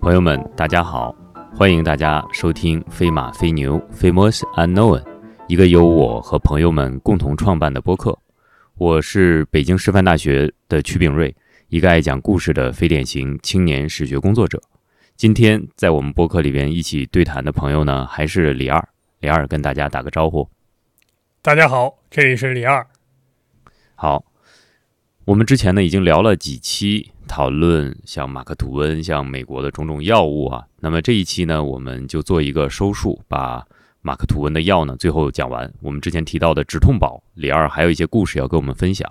朋友们，大家好，欢迎大家收听《飞马飞牛 Famous Unknown》，一个由我和朋友们共同创办的播客。我是北京师范大学的曲炳瑞，一个爱讲故事的非典型青年史学工作者。今天在我们播客里边一起对谈的朋友呢，还是李二。李二跟大家打个招呼。大家好，这里是李二。好，我们之前呢已经聊了几期。讨论像马克吐温、像美国的种种药物啊，那么这一期呢，我们就做一个收束，把马克吐温的药呢最后讲完。我们之前提到的止痛宝，李二还有一些故事要跟我们分享。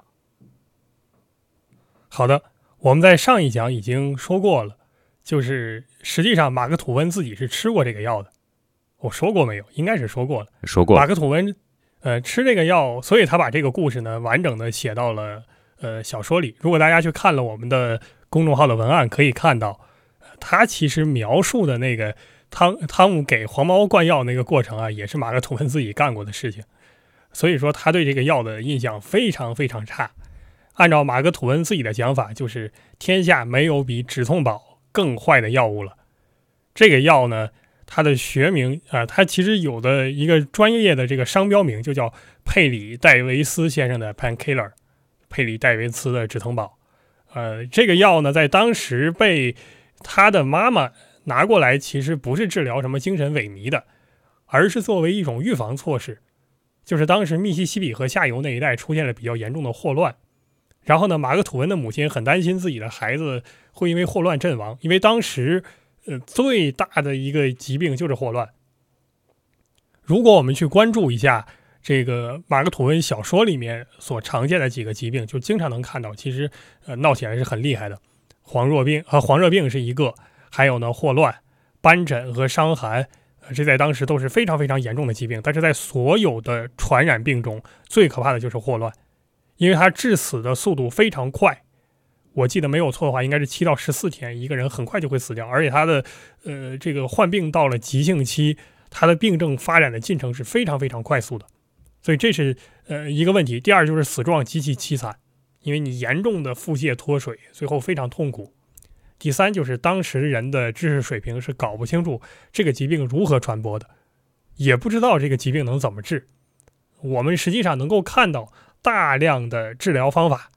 好的，我们在上一讲已经说过了，就是实际上马克吐温自己是吃过这个药的。我说过没有？应该是说过了。说过。马克吐温，呃，吃这个药，所以他把这个故事呢完整的写到了。呃，小说里，如果大家去看了我们的公众号的文案，可以看到，他其实描述的那个汤汤姆给黄毛灌药那个过程啊，也是马克吐温自己干过的事情。所以说，他对这个药的印象非常非常差。按照马克吐温自己的讲法，就是天下没有比止痛宝更坏的药物了。这个药呢，它的学名啊，它其实有的一个专业的这个商标名，就叫佩里戴维斯先生的 Painkiller。佩里戴维斯的止疼宝，呃，这个药呢，在当时被他的妈妈拿过来，其实不是治疗什么精神萎靡的，而是作为一种预防措施。就是当时密西西比河下游那一带出现了比较严重的霍乱，然后呢，马克吐温的母亲很担心自己的孩子会因为霍乱阵亡，因为当时呃最大的一个疾病就是霍乱。如果我们去关注一下。这个马克吐温小说里面所常见的几个疾病，就经常能看到，其实呃闹起来是很厉害的。黄热病和黄热病是一个，还有呢霍乱、斑疹和伤寒，这在当时都是非常非常严重的疾病。但是在所有的传染病中，最可怕的就是霍乱，因为它致死的速度非常快。我记得没有错的话，应该是七到十四天，一个人很快就会死掉。而且它的呃这个患病到了急性期，它的病症发展的进程是非常非常快速的。所以这是呃一个问题。第二就是死状极其凄惨，因为你严重的腹泻脱水，最后非常痛苦。第三就是当时人的知识水平是搞不清楚这个疾病如何传播的，也不知道这个疾病能怎么治。我们实际上能够看到大量的治疗方法，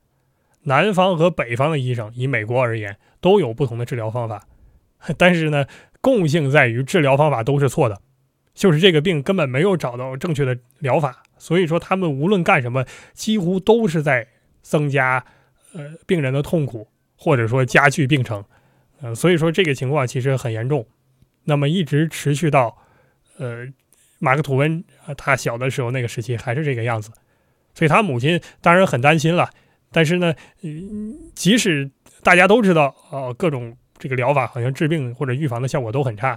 南方和北方的医生，以美国而言都有不同的治疗方法，但是呢，共性在于治疗方法都是错的，就是这个病根本没有找到正确的疗法。所以说，他们无论干什么，几乎都是在增加呃病人的痛苦，或者说加剧病程。呃，所以说这个情况其实很严重。那么一直持续到呃马克吐温他小的时候那个时期还是这个样子。所以他母亲当然很担心了。但是呢，即使大家都知道呃，各种这个疗法好像治病或者预防的效果都很差，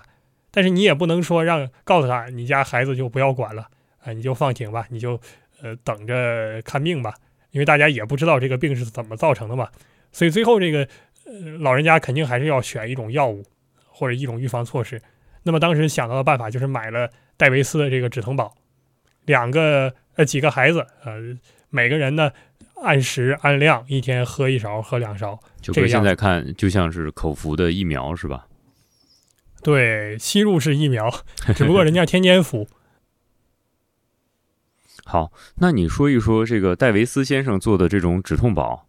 但是你也不能说让告诉他你家孩子就不要管了。啊，你就放挺吧，你就呃等着看病吧，因为大家也不知道这个病是怎么造成的嘛，所以最后这个呃老人家肯定还是要选一种药物或者一种预防措施。那么当时想到的办法就是买了戴维斯的这个止疼宝，两个呃几个孩子呃每个人呢按时按量一天喝一勺喝两勺，就跟现在看就像是口服的疫苗是吧？对，吸入式疫苗，只不过人家天天服。好，那你说一说这个戴维斯先生做的这种止痛宝，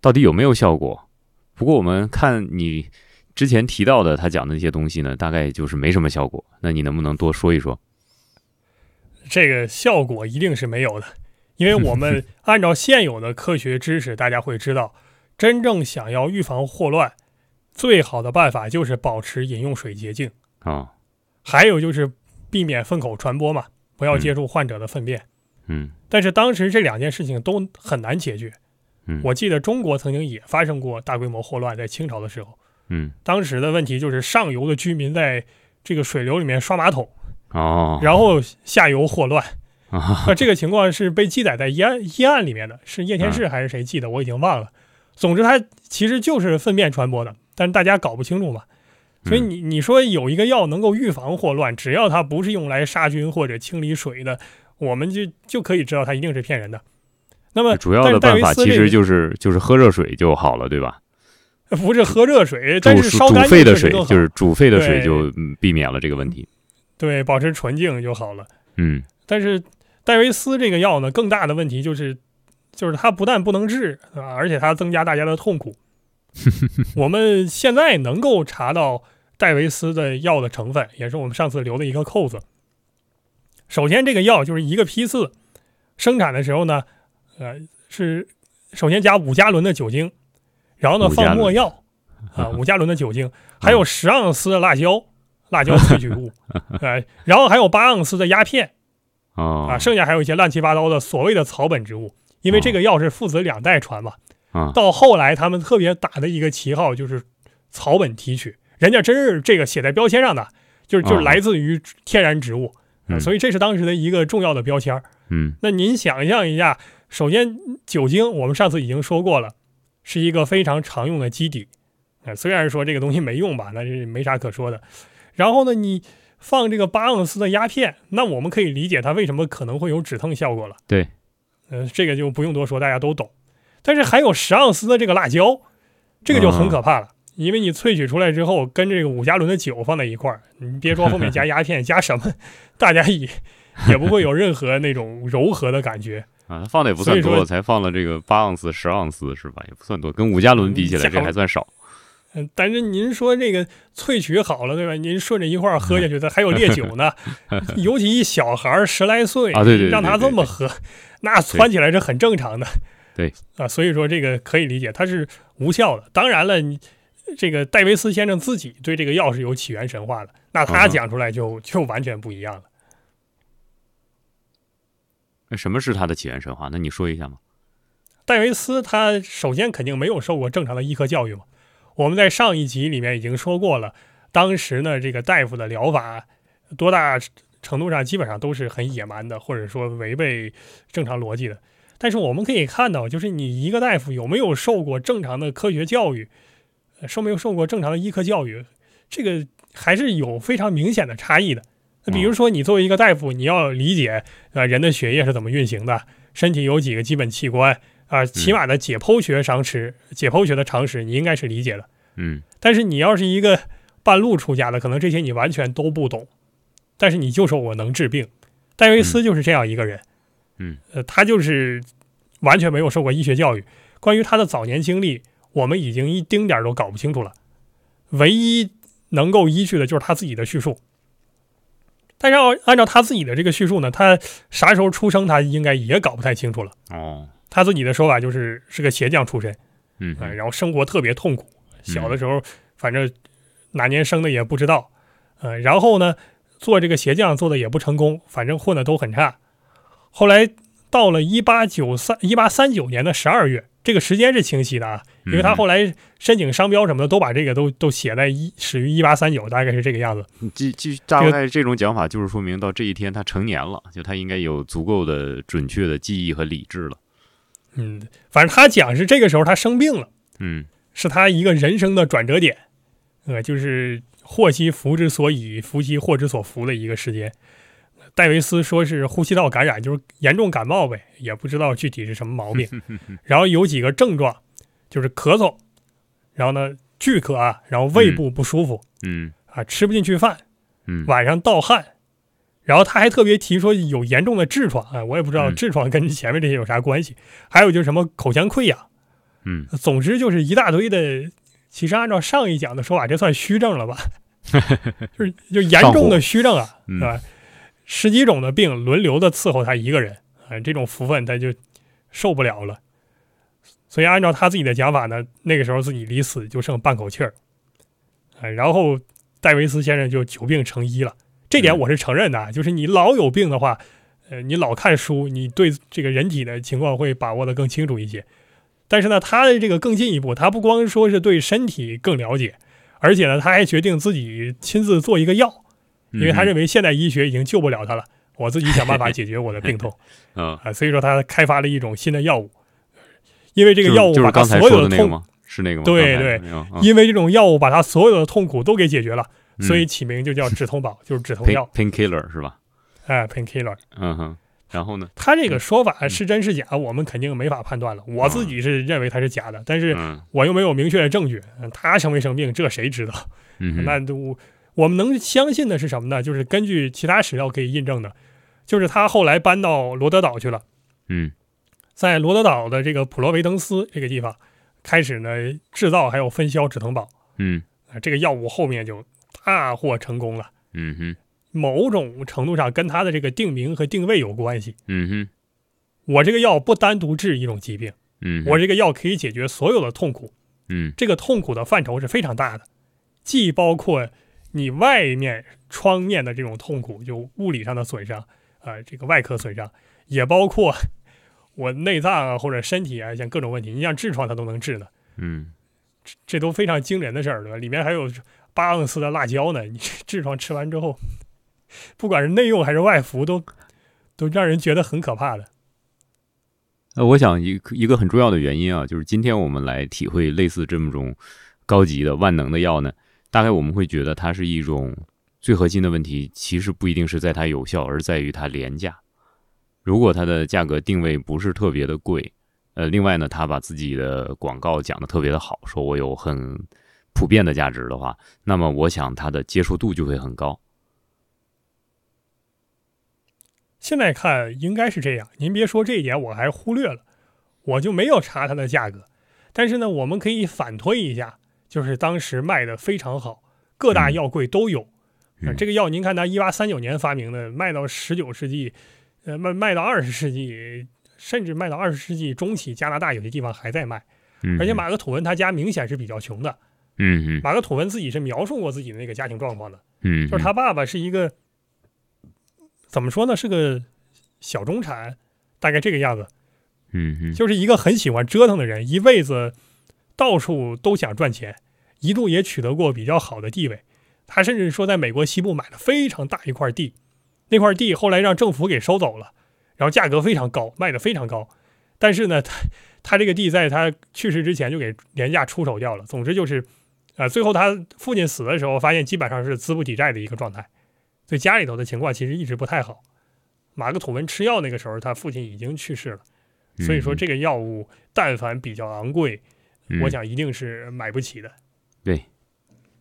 到底有没有效果？不过我们看你之前提到的他讲的那些东西呢，大概就是没什么效果。那你能不能多说一说？这个效果一定是没有的，因为 我们按照现有的科学知识，大家会知道，真正想要预防霍乱，最好的办法就是保持饮用水洁净。啊，还有就是避免粪口传播嘛，不要接触患者的粪便。嗯，但是当时这两件事情都很难解决。嗯，我记得中国曾经也发生过大规模霍乱，在清朝的时候。嗯，当时的问题就是上游的居民在这个水流里面刷马桶，哦，然后下游霍乱。啊，那这个情况是被记载在医案医案里面的，是叶天士还是谁记的？我已经忘了。总之，它其实就是粪便传播的，但是大家搞不清楚嘛。所以你你说有一个药能够预防霍乱，只要它不是用来杀菌或者清理水的，我们就就可以知道它一定是骗人的。那么主要的办法其实就是就是喝热水就好了，对吧？不是喝热水，但是烧煮沸的水就是煮沸的水就避免了这个问题。对，保持纯净就好了。嗯，但是戴维斯这个药呢，更大的问题就是，就是它不但不能治啊，而且它增加大家的痛苦。我们现在能够查到戴维斯的药的成分，也是我们上次留的一个扣子。首先，这个药就是一个批次生产的时候呢，呃，是首先加五加仑的酒精，然后呢放没药 啊，五加仑的酒精，还有十盎司的辣椒。辣椒萃取物，哎，然后还有八盎司的鸦片，啊，剩下还有一些乱七八糟的所谓的草本植物，因为这个药是父子两代传嘛，啊，到后来他们特别打的一个旗号就是草本提取，人家真是这个写在标签上的，就是就是来自于天然植物，所以这是当时的一个重要的标签嗯，那您想象一下，首先酒精我们上次已经说过了，是一个非常常用的基底，啊，虽然说这个东西没用吧，那是没啥可说的。然后呢，你放这个八盎司的鸦片，那我们可以理解它为什么可能会有止痛效果了。对，呃，这个就不用多说，大家都懂。但是还有十盎司的这个辣椒，这个就很可怕了，因为你萃取出来之后，跟这个五加仑的酒放在一块儿，你别说后面加鸦片，加什么，大家也也不会有任何那种柔和的感觉 啊。放的也不算多，才放了这个八盎司、十盎司是吧？也不算多，跟五加仑比起来，这还算少。但是您说这个萃取好了，对吧？您顺着一块儿喝下去，它还有烈酒呢。尤其一小孩儿十来岁啊，对对，让他这么喝，那窜起来是很正常的。对 啊，所以说这个可以理解，它是无效的。当然了，你这个戴维斯先生自己对这个药是有起源神话的，那他讲出来就就完全不一样了。那什么是他的起源神话？那你说一下吗？戴维斯他首先肯定没有受过正常的医科教育嘛。我们在上一集里面已经说过了，当时呢，这个大夫的疗法多大程度上基本上都是很野蛮的，或者说违背正常逻辑的。但是我们可以看到，就是你一个大夫有没有受过正常的科学教育，受没有受过正常的医科教育，这个还是有非常明显的差异的。那比如说，你作为一个大夫，你要理解啊人的血液是怎么运行的，身体有几个基本器官。啊，起码的解剖学常识、解剖学的常识，你应该是理解的。嗯，但是你要是一个半路出家的，可能这些你完全都不懂。但是你就说我能治病，戴维斯就是这样一个人。嗯，呃，他就是完全没有受过医学教育。关于他的早年经历，我们已经一丁点儿都搞不清楚了。唯一能够依据的就是他自己的叙述。但是要按照他自己的这个叙述呢，他啥时候出生，他应该也搞不太清楚了。哦。他自己的说法就是是个鞋匠出身，嗯，然后生活特别痛苦，小的时候反正哪年生的也不知道，呃，然后呢做这个鞋匠做的也不成功，反正混的都很差。后来到了一八九三一八三九年的十二月，这个时间是清晰的啊，因为他后来申请商标什么的都把这个都都写在一始于一八三九，大概是这个样子。继继大概这种讲法就是说明到这一天他成年了，就他应该有足够的准确的记忆和理智了。嗯，反正他讲是这个时候他生病了，嗯，是他一个人生的转折点，呃，就是祸兮福之所以，福兮祸之所伏的一个时间。戴维斯说是呼吸道感染，就是严重感冒呗，也不知道具体是什么毛病。然后有几个症状，就是咳嗽，然后呢剧咳啊，然后胃部不舒服，嗯，啊吃不进去饭，嗯，晚上盗汗。然后他还特别提说有严重的痔疮，啊，我也不知道痔疮跟前面这些有啥关系。还有就是什么口腔溃疡，嗯，总之就是一大堆的。其实按照上一讲的说法，这算虚症了吧？就是就严重的虚症啊，是吧？十几种的病轮流的伺候他一个人，啊，这种福分他就受不了了。所以按照他自己的讲法呢，那个时候自己离死就剩半口气儿，啊，然后戴维斯先生就久病成医了。这点我是承认的，就是你老有病的话，呃，你老看书，你对这个人体的情况会把握的更清楚一些。但是呢，他的这个更进一步，他不光说是对身体更了解，而且呢，他还决定自己亲自做一个药，因为他认为现代医学已经救不了他了，我自己想办法解决我的病痛。啊，所以说他开发了一种新的药物，因为这个药物把刚才所有的痛，是那个吗？对对嗯因为这种药物把他所有的痛苦都给解决了，嗯所以起名就叫止痛宝，就是止痛药，painkiller 是吧？哎，painkiller。嗯哼，然后呢？他这个说法是真是假，我们肯定没法判断了。我自己是认为它是假的，但是嗯我又没有明确的证据。嗯他生没生病，这谁知道？嗯，那我我们能相信的是什么呢？就是根据其他史料可以印证的，就是他后来搬到罗德岛去了，嗯在罗德岛的这个普罗维登斯这个地方开始呢制造还有分销止疼宝嗯啊，这个药物后面就大获成功了。嗯哼某种程度上跟它的这个定名和定位有关系。嗯哼我这个药不单独治一种疾病，嗯，我这个药可以解决所有的痛苦。嗯这个痛苦的范畴是非常大的，既包括你外面窗面的这种痛苦，就物理上的损伤，啊、这个外科损伤，也包括我内脏啊或者身体啊，像各种问题，你像痔疮它都能治的，嗯这都非常惊人的事儿，对吧？里面还有八盎司的辣椒呢，你 痔疮吃完之后，不管是内用还是外服，都都让人觉得很可怕的。呃，我想一个一个很重要的原因啊，就是今天我们来体会类似这么种高级的万能的药呢，大概我们会觉得它是一种最核心的问题，其实不一定是在它有效，而在于它廉价。如果它的价格定位不是特别的贵，呃，另外呢，它把自己的广告讲的特别的好，说我有很普遍的价值的话，那么我想它的接受度就会很高。现在看应该是这样，您别说这一点，我还忽略了，我就没有查它的价格。但是呢，我们可以反推一下，就是当时卖的非常好，各大嗯药柜都有。这个药您看，它一八三九年发明的，卖到十九世纪，呃，卖卖到二十世纪，甚至卖到二十世纪中期，加拿大有些地方还在卖。嗯，而且马克吐温他家明显是比较穷的，嗯嗯马克吐温自己是描述过自己的那个家庭状况的。嗯，就是他爸爸是一个怎么说呢，是个小中产，大概这个样子，嗯嗯就是一个很喜欢折腾的人，一辈子到处都想赚钱，一度也取得过比较好的地位。他甚至说在美国西部买了非常大一块地，那块地后来让政府给收走了，然后价格非常高，卖的非常高。但是呢，他他这个地在他去世之前就给廉价出手掉了。总之就是，呃，最后他父亲死的时候，发现基本上是资不抵债的一个状态，所以家里头的情况其实一直不太好。马克吐温吃药那个时候，他父亲已经去世了，所以说这个药物但凡比较昂贵，嗯我想一定是买不起的。对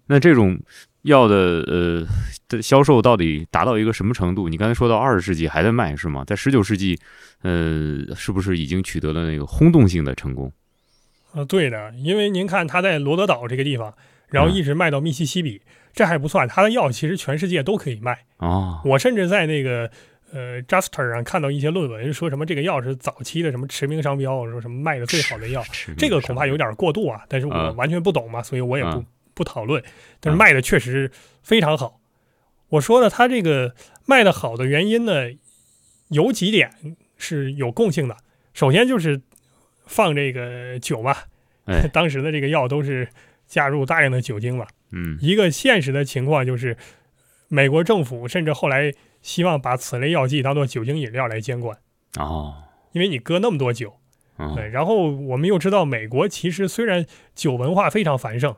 那这种药的呃的销售到底达到一个什么程度？你刚才说到二十世纪还在卖是吗？在十九世纪，呃，是不是已经取得了那个轰动性的成功？呃，对的，因为您看他在罗德岛这个地方，然后嗯一直卖到密西西比，这还不算，他的药其实全世界都可以卖。哦，我甚至在那个呃 Juster 上看到一些论文，说什么这个药是早期的什么驰名商标，说什么卖的最好的药，这个恐怕有点过度啊。但是我嗯完全不懂嘛，所以我也不、嗯不讨论。但是卖的确实非常好。我说的，它这个卖的好的原因呢，有几点是有共性的。首先就是放这个酒嘛，哎 当时的这个药都是加入大量的酒精嘛。嗯一个现实的情况就是，美国政府甚至后来希望把此类药剂当做酒精饮料来监管，哦因为你搁那么多酒。嗯对，然后我们又知道，美国其实虽然酒文化非常繁盛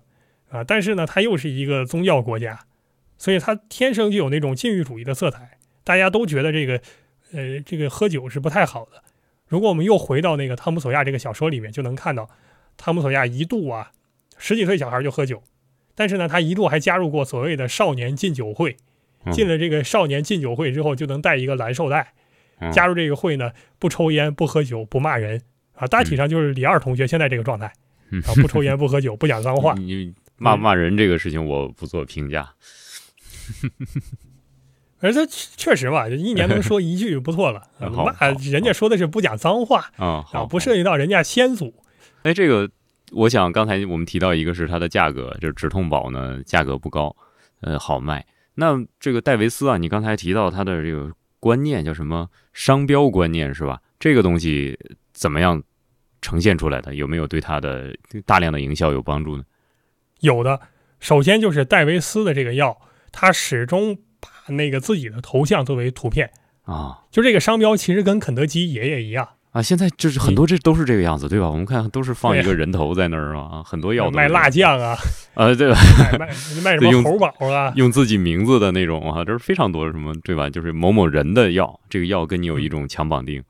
啊，但是呢，它又是一个宗教国家，所以它天生就有那种禁欲主义的色彩。大家都觉得这个，呃，这个喝酒是不太好的。如果我们又回到那个汤姆索亚这个小说里面，就能看到，汤姆索亚一度啊，十几岁小孩就喝酒，但是呢，他一度还加入过所谓的少年禁酒会。嗯进了这个少年禁酒会之后，就能带一个蓝绶带。嗯加入这个会呢，不抽烟、不喝酒、不骂人啊，大体上就是李二同学现在这个状态嗯啊，不抽烟、不喝酒、不讲脏话。你骂不骂人这个事情我不做评价。而他确实嘛，一年能说一句不错了。人家说的是不讲脏话啊，不涉及到人家先祖。哎，这个我想刚才我们提到一个是它的价格，就是止痛宝呢价格不高，呃，好卖。那这个戴维斯啊，你刚才提到它的这个观念叫什么商标观念是吧？这个东西怎么样呈现出来的？有没有对它的大量的营销有帮助呢？有的，首先就是戴维斯的这个药，它始终把那个自己的头像作为图片，啊就这个商标其实跟肯德基爷爷一样。啊，现在就是很多这都是这个样子，对吧？我们看都是放一个人头在那儿啊，很多药卖辣酱啊，啊，对吧？卖卖 卖什么猴宝啊，用自己名字的那种啊，这是非常多什么，对吧？就是某某人的药，这个药跟你有一种强绑定。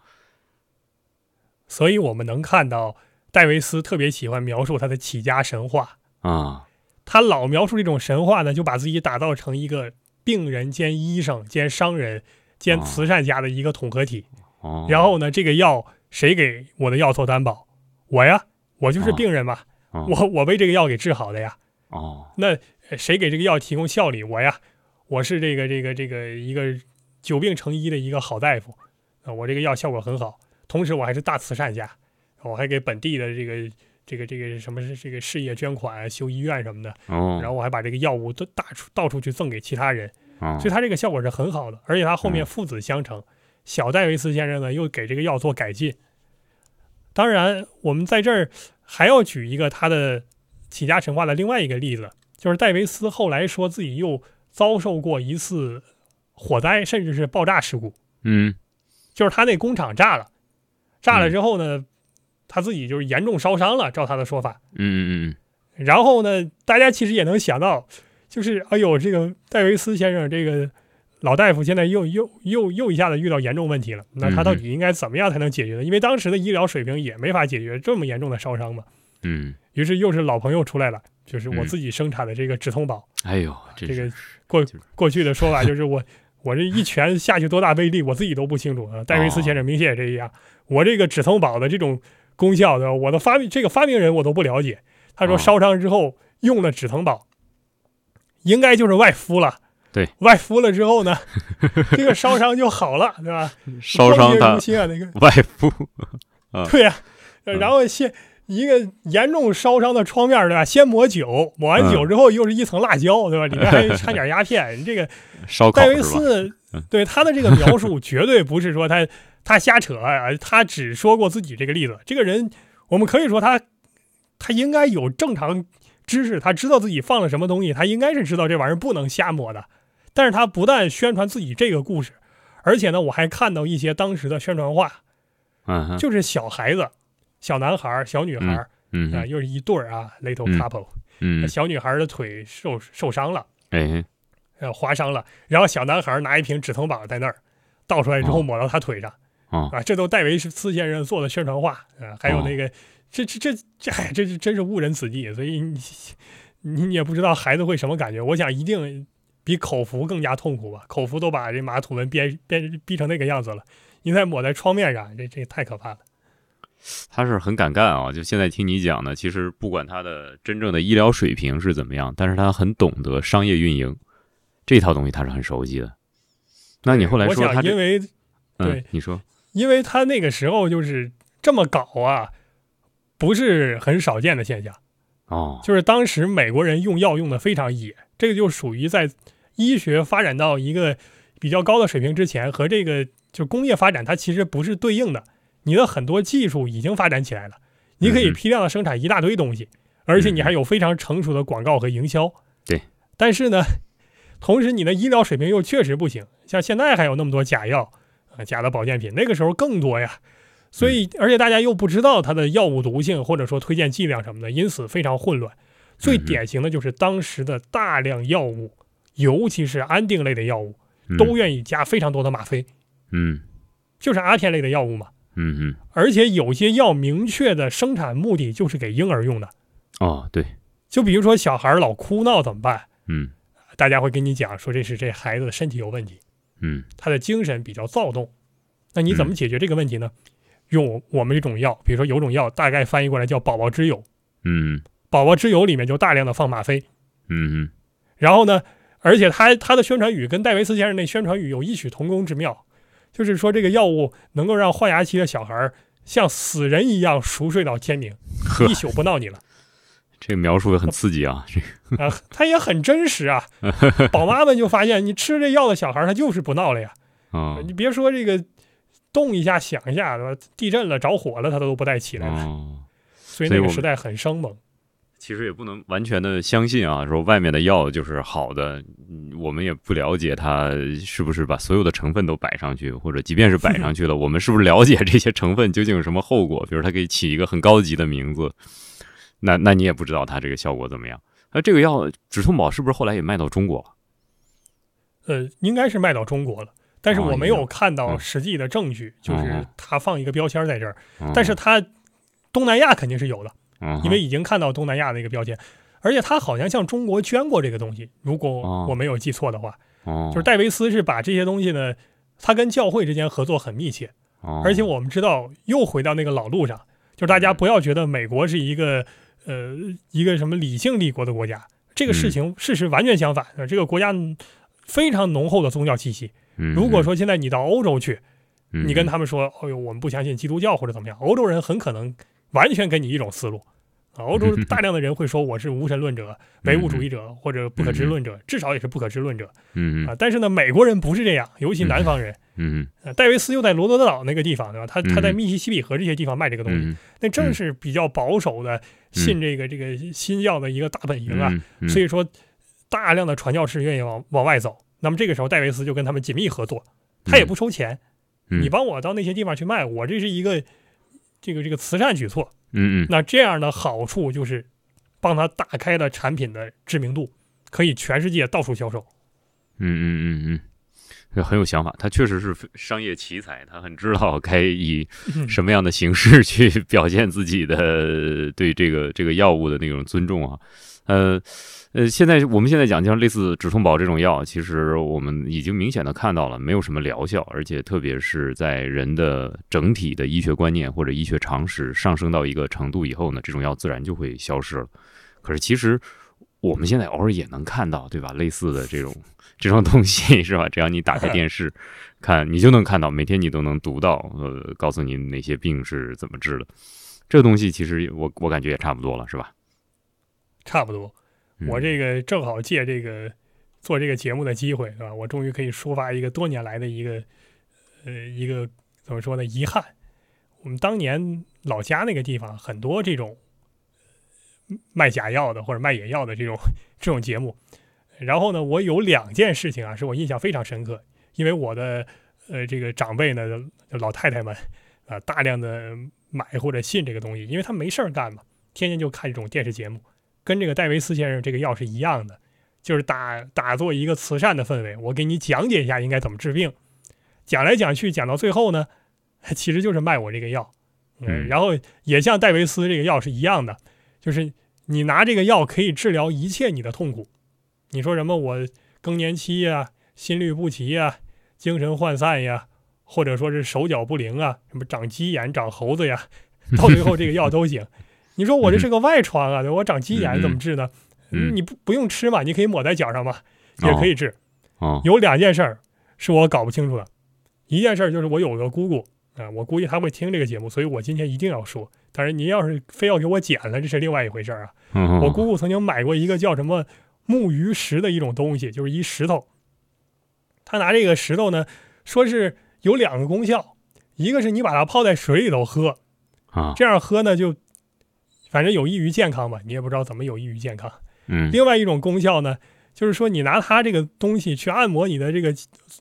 所以我们能看到戴维斯特别喜欢描述他的起家神话，啊，他老描述这种神话呢，就把自己打造成一个病人兼医生兼商人兼哦慈善家的一个统合体。哦，然后呢，这个药谁给我的药做担保？我呀，我就是哦病人嘛，哦我我被这个药给治好的呀。哦，那呃谁给这个药提供效力？我呀，我是这个这个这个一个久病成医的一个好大夫啊、我这个药效果很好，同时我还是大慈善家，我还给本地的这个这个这个什么这个事业捐款、修医院什么的，哦，然后我还把这个药物都大出到处去赠给其他人，哦。所以他这个效果是很好的，而且他后面嗯。父子相承，小戴维斯先生呢又给这个药做改进。当然，我们在这儿还要举一个他的起家神话的另外一个例子，就是戴维斯后来说自己又遭受过一次火灾，甚至是爆炸事故，嗯。就是他那工厂炸了，炸了之后呢，他自己就是严重烧伤了，照他的说法。嗯嗯然后呢，大家其实也能想到，就是哎呦，这个戴维斯先生这个老大夫现在又又又又一下子遇到严重问题了，那他到底应该怎么样才能解决呢？因为当时的医疗水平也没法解决这么严重的烧伤嘛。嗯，于是又是老朋友出来了，就是我嗯自己生产的这个止痛宝。哎呦，这这个过过去的说法就是我我这一拳下去多大威力，我自己都不清楚啊。戴维斯先生明显也这样，我这个止痛宝的这种功效，对吧？我的发明这个发明人我都不了解。他说哦烧伤之后用了止疼宝，应该就是外敷了。对，外敷了之后呢，这个烧伤就好了，对吧？烧伤光洁他如新啊，那个外敷，对呀、嗯然后先一个严重烧伤的创面，对吧？先抹酒，抹完酒嗯之后又是一层辣椒，对吧？里面还掺点鸦片。这个戴维？斯嗯对他的这个描述，绝对不是说他他瞎扯啊，他只说过自己这个例子。这个人，我们可以说他他应该有正常知识，他知道自己放了什么东西，他应该是知道这玩意儿不能瞎抹的。但是他不但宣传自己这个故事，而且呢，我还看到一些当时的宣传画，嗯就是小孩子、小男孩、小女孩嗯啊、又是一对儿啊，little 嗯 couple，、嗯，小女孩的腿受受伤了。哎，呃，划伤了，然后小男孩拿一瓶止疼宝在那儿倒出来之后哦抹到他腿上、哦，啊，这都戴维斯先生做的宣传画啊，还有哦那个、这这这这，哎，这是真是误人子弟，所以你你你也不知道孩子会什么感觉。我想一定比口服更加痛苦吧，口服都把这马土文憋憋逼成那个样子了，你再抹在创面上，这这太可怕了。他是很敢干啊！就现在听你讲呢，其实不管他的真正的医疗水平是怎么样，但是他很懂得商业运营这套东西，他是很熟悉的。那你后来我说他因为嗯对，你说，因为他那个时候就是这么搞啊，不是很少见的现象。哦，就是当时美国人用药用的非常野，这个就属于在医学发展到一个比较高的水平之前，和这个就工业发展它其实不是对应的。你的很多技术已经发展起来了，你可以批量的生产一大堆东西，而且你还有非常成熟的广告和营销。对，但是呢，同时你的医疗水平又确实不行，像现在还有那么多假药啊、假的保健品，那个时候更多呀。所以，而且大家又不知道它的药物毒性，或者说推荐剂量什么的，因此非常混乱。最典型的就是当时的大量药物，尤其是安定类的药物，嗯都愿意加非常多的吗啡，嗯就是阿片类的药物嘛。嗯嗯而且有些药明确的生产目的就是给婴儿用的，哦，对，就比如说小孩老哭闹怎么办？嗯大家会跟你讲说这是这孩子的身体有问题，嗯。他的精神比较躁动。那你怎么嗯解决这个问题呢？用我们这种药，比如说有种药，大概翻译过来叫宝宝之友，嗯。宝宝之友里面就大量的放吗啡，嗯嗯然后呢，而且他他的宣传语跟戴维斯先生那宣传语有异曲同工之妙，就是说这个药物能够让换牙期的小孩儿像死人一样熟睡到天明，一，宿不闹你了这个描述也很刺激啊！这个 啊！他也很真实啊。宝妈们就发现，你吃这药的小孩儿他就是不闹了呀。啊你别说这个动一下响一下，对吧？地震了着火了，他都不带起来的。哦，所以那个时代很生猛。其实也不能完全的相信啊，说外面的药就是好的，嗯我们也不了解它是不是把所有的成分都摆上去，或者即便是摆上去了，我们是不是了解这些成分究竟有什么后果？比如它可以起一个很高级的名字，那那你也不知道它这个效果怎么样。那这个药止痛宝是不是后来也卖到中国了？呃，应该是卖到中国了，但是哦我没有有看到嗯。实际的证据，就是哦他放一个标签在这儿，嗯但是它东南亚肯定是有的，嗯因为已经看到东南亚的一个标签，而且它好像向中国捐过这个东西，如果哦我没有记错的话，哦就是戴维斯是把这些东西呢，他跟教会之间合作很密切，哦。而且我们知道又回到那个老路上，就是大家不要觉得美国是一个呃一个什么理性立国的国家，这个事情事实完全相反，呃这个国家非常浓厚的宗教气息。嗯如果说现在你到欧洲去，嗯你跟他们说，哎呦，我们不相信基督教或者怎么样，欧洲人很可能完全给你一种思路。啊，欧洲大量的人会说我是无神论者、唯物主义者或者不可知论者，至少也是不可知论者嗯啊。但是呢，美国人不是这样，尤其南方人。嗯呃，戴维斯又在罗德岛那个地方，对吧？他他在嗯密西西比河这些地方卖这个东西，嗯那正是比较保守的信这个这个新教的一个大本营啊。嗯所以说，大量的传教士愿意往往外走。那么这个时候，戴维斯就跟他们紧密合作，他也不收钱，嗯你帮我到那些地方去卖，我这是一个这个这个慈善举措。嗯嗯那这样的好处就是帮他打开了产品的知名度，可以全世界到处销售。嗯嗯嗯嗯，这很有想法。他确实是商业奇才，他很知道该以嗯什么样的形式去 表现自己的对这个这个药物的那种尊重啊。呃呃，现在我们现在讲像类似止痛宝这种药，其实我们已经明显的看到了没有什么疗效，而且特别是在人的整体的医学观念或者医学常识上升到一个程度以后呢，这种药自然就会消失了。可是其实我们现在偶尔也能看到，对吧？类似的这种这种东西是吧？只要你打开 电视看，你就能看到，每天你都能读到，呃，告诉你哪些病是怎么治的。这东西其实我我感觉也差不多了，是吧？差不多，嗯我这个正好借这个做这个节目的机会，是吧？我终于可以抒发一个多年来的一个呃一个怎么说呢遗憾。我们当年老家那个地方很多这种卖假药的或者卖野药的这种这种节目。然后呢，我有两件事情啊，是我印象非常深刻，因为我的呃这个长辈呢，就老太太们啊、大量的买或者信这个东西，因为他没事儿干嘛，天天就看这种电视节目，跟这个戴维斯先生这个药是一样的，就是打打做一个慈善的氛围，我给你讲解一下应该怎么治病，讲来讲去讲到最后呢，其实就是卖我这个药，嗯。然后也像戴维斯这个药是一样的，就是你拿这个药可以治疗一切你的痛苦。你说什么我更年期呀、心律不齐呀、精神涣散呀，或者说是手脚不灵啊，什么长鸡眼、长猴子呀，到最后这个药都行。你说我这是个外疮啊，我长鸡眼怎么治呢？嗯你不不用吃嘛，你可以抹在脚上嘛，也可以治。哦，有两件事儿是我搞不清楚的，一件事儿就是我有个姑姑啊，我估计她会听这个节目，所以我今天一定要说。但是，您要是非要给我剪了，这是另外一回事儿啊。嗯我姑姑曾经买过一个叫什么木鱼石的一种东西，就是一石头。他拿这个石头呢，说是有两个功效，一个是你把它泡在水里头喝，啊，这样喝呢就反正有益于健康吧，你也不知道怎么有益于健康。嗯另外一种功效呢，就是说你拿它这个东西去按摩你的这个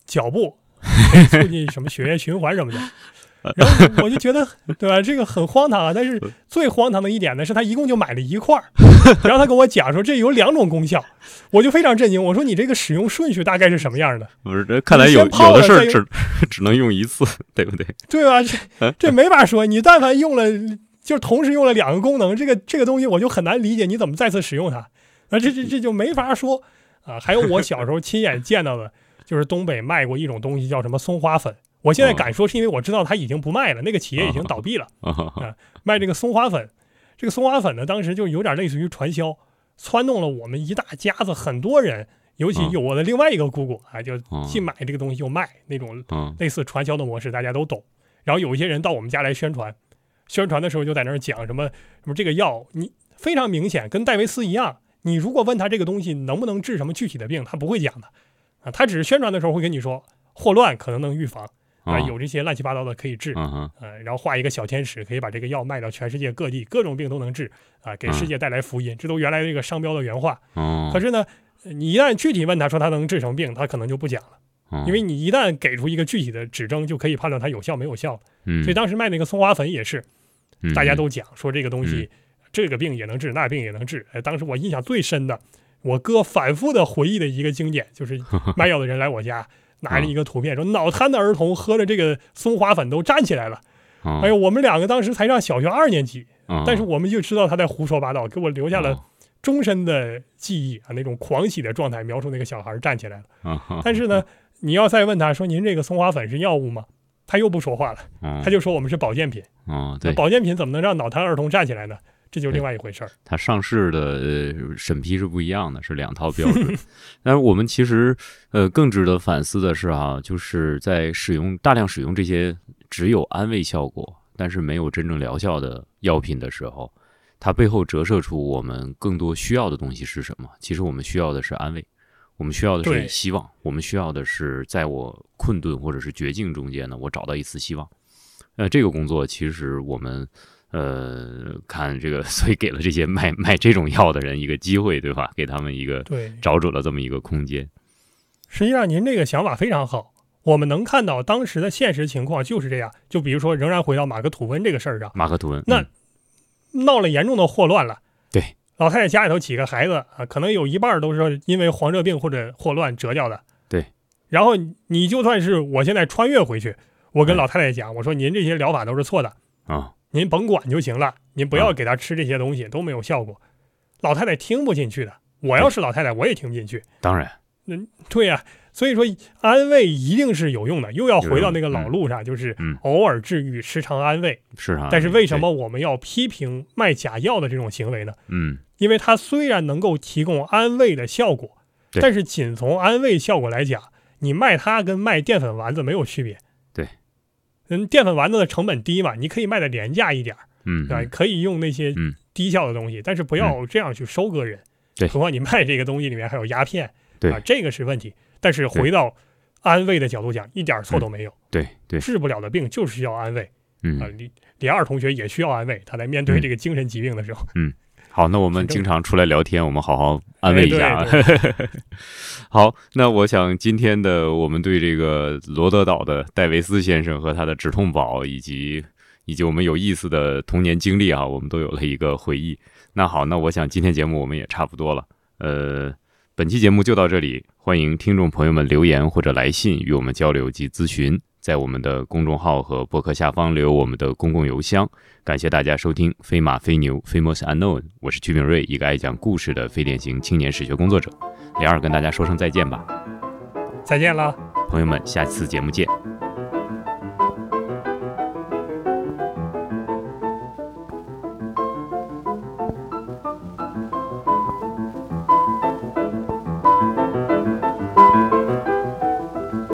脚部，可以促进什么血液循环什么的。然后我就觉得，对吧？这个很荒唐啊！但是 最荒唐的一点呢，是他一共就买了一块儿，然后他跟我讲说这有两种功效，我就非常震惊。我说你这个使用顺序大概是什么样的？不是，这看来有有的事儿只 只能用一次，对不对？对吧？这这没法说。你但凡用了，就是同时用了两个功能，这个这个东西我就很难理解你怎么再次使用它。啊，这这这就没法说啊。还有我小时候亲眼见到的，就是东北卖过一种东西叫什么松花粉。我现在敢说是因为我知道他已经不卖了，那个企业已经倒闭了。啊卖这个松花粉，这个松花粉呢，当时就有点类似于传销，撺动了我们一大家子很多人，尤其嗯。有我的另外一个姑姑啊，就嗯既买这个东西又卖那种嗯。类似传销的模式，大家都懂。然后有一些人到我们家来宣传，宣传的时候就在那儿讲什么什么这个药，你非常明显跟戴维斯一样，你如果问他这个东西能不能治什么具体的病，他不会讲的。啊，他只是宣传的时候会跟你说霍乱可能能预防，啊，啊有这些乱七八糟的可以治，呃，然后画一个小天使，可以把这个药卖到全世界各地，各种病都能治啊，给世界带来福音。这都原来这个商标的原话。哦，可是呢，呃你一旦具体问他说他能治什么病，他可能就不讲了，哦因为你一旦给出一个具体的指征，就可以判断它有效没有效。嗯所以当时卖那个松花粉也是，嗯大家都讲说这个东西，这个病也能治，那病也能治。哎，当时我印象最深的，我哥反复的回忆的一个经典，就是卖药的人来我家。拿着一个图片说，脑瘫的儿童喝了这个松花粉都站起来了。哦哎呦，我们两个当时才上小学二年级，哦但是我们就知道他在胡说八道，给我留下了哦终身的记忆啊，那种狂喜的状态，描述那个小孩站起来了。啊 但是呢，你要再问他说您这个松花粉是药物吗？他又不说话了，哦他就说我们是保健品。啊对，那保健品怎么能让脑瘫儿童站起来呢？这就是另外一回事儿。它上市的呃审批是不一样的，是两套标准。但是我们其实呃更值得反思的是啊，就是在使用大量使用这些只有安慰效果，但是没有真正疗效的药品的时候，它背后折射出我们更多需要的东西是什么？其实我们需要的是安慰，我们需要的是希望，我们需要的是在我困顿或者是绝境中间呢，我找到一丝希望。呃，这个工作其实我们呃看这个，所以给了这些卖卖这种药的人一个机会，对吧？给他们一个对，找准了这么一个空间。实际上您这个想法非常好。我们能看到当时的现实情况就是这样。就比如说，仍然回到马克吐温这个事儿上，马克吐温，那嗯闹了严重的霍乱了。对，老太太家里头几个孩子啊，可能有一半都是因为黄热病或者霍乱折掉的。对，然后你就算是我现在穿越回去，我跟哎老太太讲，我说您这些疗法都是错的，啊，您甭管就行了，您不要啊给他吃这些东西，都没有效果。老太太听不进去的，我要是老太太，我也听不进去。当然，对呀、所以说安慰一定是有用的，又要回到那个老路上，就是嗯偶尔治愈，时常安慰。是啊。但是为什？么我们要批评卖假药的这种行为呢？嗯，因为它虽然能够提供安慰的效果，但是仅从安慰效果来讲，你卖它跟卖淀粉丸子没有区别。对，嗯，淀粉丸子的成本低嘛，你可以卖的廉价一点儿，嗯，对吧？可以用那些嗯低效的东西，但是不要这样去收割人。对何况你卖这个东西里面还有鸦片，对啊，这个是问题。但是回到安慰的角度讲，一点错都没有。对对，治不了的病就是需要安慰啊！嗯，李李二同学也需要安慰，他在面对这个精神疾病的时候，好，那我们经常出来聊天，我们好好安慰一下啊。哎 好，那我想今天的我们对这个罗德岛的戴维斯先生和他的止痛宝，以及以及我们有意思的童年经历啊，我们都有了一个回忆。那好，那我想今天节目我们也差不多了。呃，本期节目就到这里，欢迎听众朋友们留言或者来信与我们交流及咨询，在我们的公众号和博客下方留我们的公共邮箱。感谢大家收听《飞马飞牛 Famous Unknown》，我是曲炳瑞，一个爱讲故事的非典型青年史学工作者。李二跟大家说声再见吧，再见了。朋友们，下次节目见。